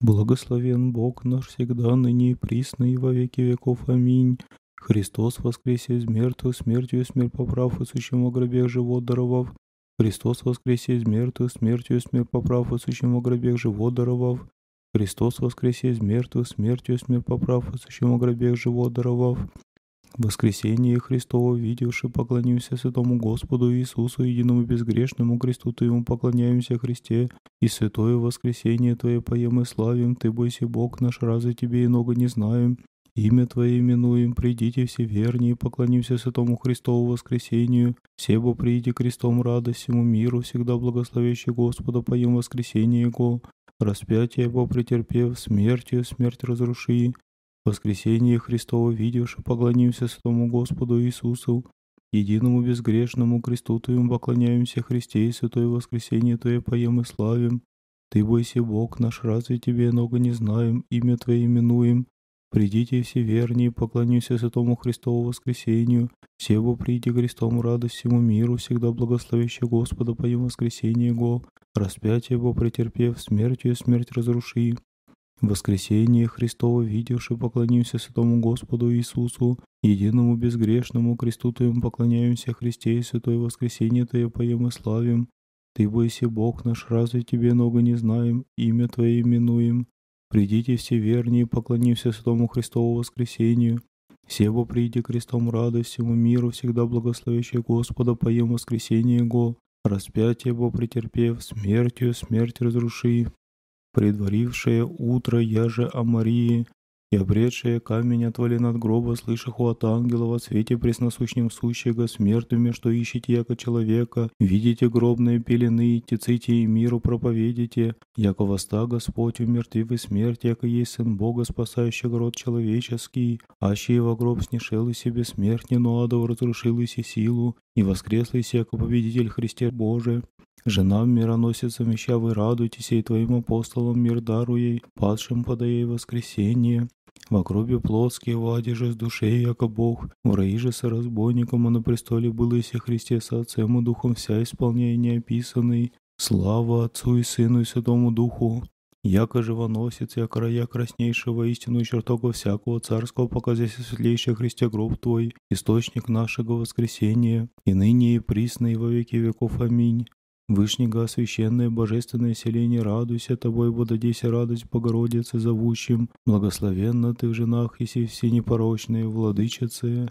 Благословен Бог наш всегда, ныне и присно, и во веки веков. Аминь. Христос воскресе из мертвых, смертью смерть поправ, и сущим о гробех живот даровав. Христос воскресе из мертвых, смертью смерть поправ, и сущим о гробех живот даровав. Христос воскресе из мертвых, смертью смерть поправ, и сущим о гробех живот даровав. Воскресение Христово, видевши, поклонимся Святому Господу Иисусу, единому безгрешному кресту Твоему поклоняемся Христе, и святое воскресение Твое поем и славим, Ты бойся Бог наш, разве Тебе иного не знаем, Имя Твое именуем, придите все вернее, поклонимся Святому Христову воскресению, себо приди крестом радость всему миру, всегда благословящий Господа, поем воскресение Его, распятие Его претерпев, смертью смерть разруши, воскресение Христово видевши, поклонимся Святому Господу Иисусу, единому безгрешному кресту Твоему поклоняемся Христе и святое воскресение Твое поем и славим. Ты бойся Бог наш, разве Тебе много не знаем, имя Твое именуем, Придите все вернее, поклонимся Святому Христову воскресению, Себо приди крестом радость всему миру, всегда благословящий Господа по Его воскресению Его, распятие Его претерпев, смертью смерть разруши. Воскресение Христово видевши, поклонимся Святому Господу Иисусу, единому безгрешному кресту Твоему поклоняемся Христе и Святое воскресение Твое поем и славим. Ты бойся Бог наш, разве Тебе много не знаем, имя Твое именуем. Придите все вернее, поклонимся Святому Христову воскресению. Себо приди крестом радость всему миру, всегда благословящий Господа, поем воскресение Его, распятие Его претерпев, смертью смерть разруши. Предварившее утро я же о Марии, и обретшие камень отвали над гроба, слышах от ангела во свете пресносущнем сущего, смертными, что ищете яко человека, видите гробные пелены, теците и миру проповедите, яко воста Господь умертвив смерть, яко есть Сын Бога, спасающий род человеческий, аще его гроб снешел и себе смерть, но адов разрушил и силу, и воскресл и яко победитель Христе Божий, Женам мироносицам ища вы радуйтесь, и Твоим апостолам мир даруей, падшим подай воскресение. В гробе плотские вади же с душей, яко Бог, в раи же со разбойником, а на престоле было и Христе со Отцем и Духом вся исполняя неописанный. Слава Отцу и Сыну и Святому Духу, яко живоносец, я края краснейшего истину и чертога всякого царского, показайся светлейший Христе гроб Твой, источник нашего воскресения, и ныне и присно и во веки веков. Аминь. Вышнего священное божественное селение, радуйся тобой, вододейся радость Богородице зовущим, благословенна ты в женах, и все непорочные, владычицы,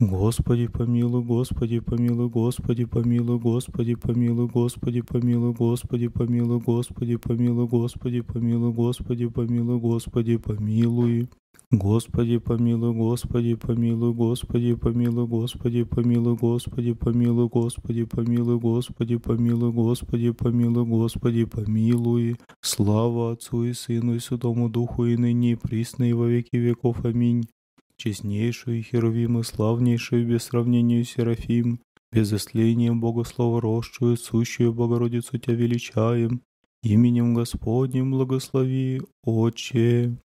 Господи помилуй, Господи помилуй, Господи помилуй, Господи помилуй, Господи помилуй, Господи помилуй, Господи помилуй, Господи помилуй, Господи помилуй, Господи помилуй. Господи помилуй, Господи помилуй, Господи помилуй, Господи помилуй, Господи помилуй, Господи помилуй, Господи помилуй, Господи помилуй, Господи помилуй. Слава Отцу и Сыну и Святому Духу и ныне и присно и во веки веков. Аминь честнейшую Херувим и славнейшую без сравнения Серафим, без истления Богослова росшую, сущую Богородицу Тебя величаем, именем Господним благослови, Отче.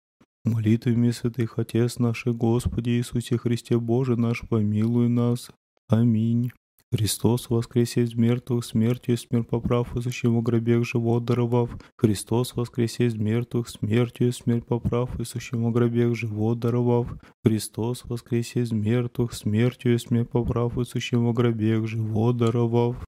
Молитвами святых Отец наших Господи Иисусе Христе Боже наш, помилуй нас. Аминь. Христос воскресе из мертвых, смертью смерть поправ, и сущему гробех живот даровав. Христос воскресе из мертвых, смертью смерть поправ, и сущему гробех живот даровав. Христос воскресе из мертвых, смертью смерть поправ, и сущему гробех живот даровав.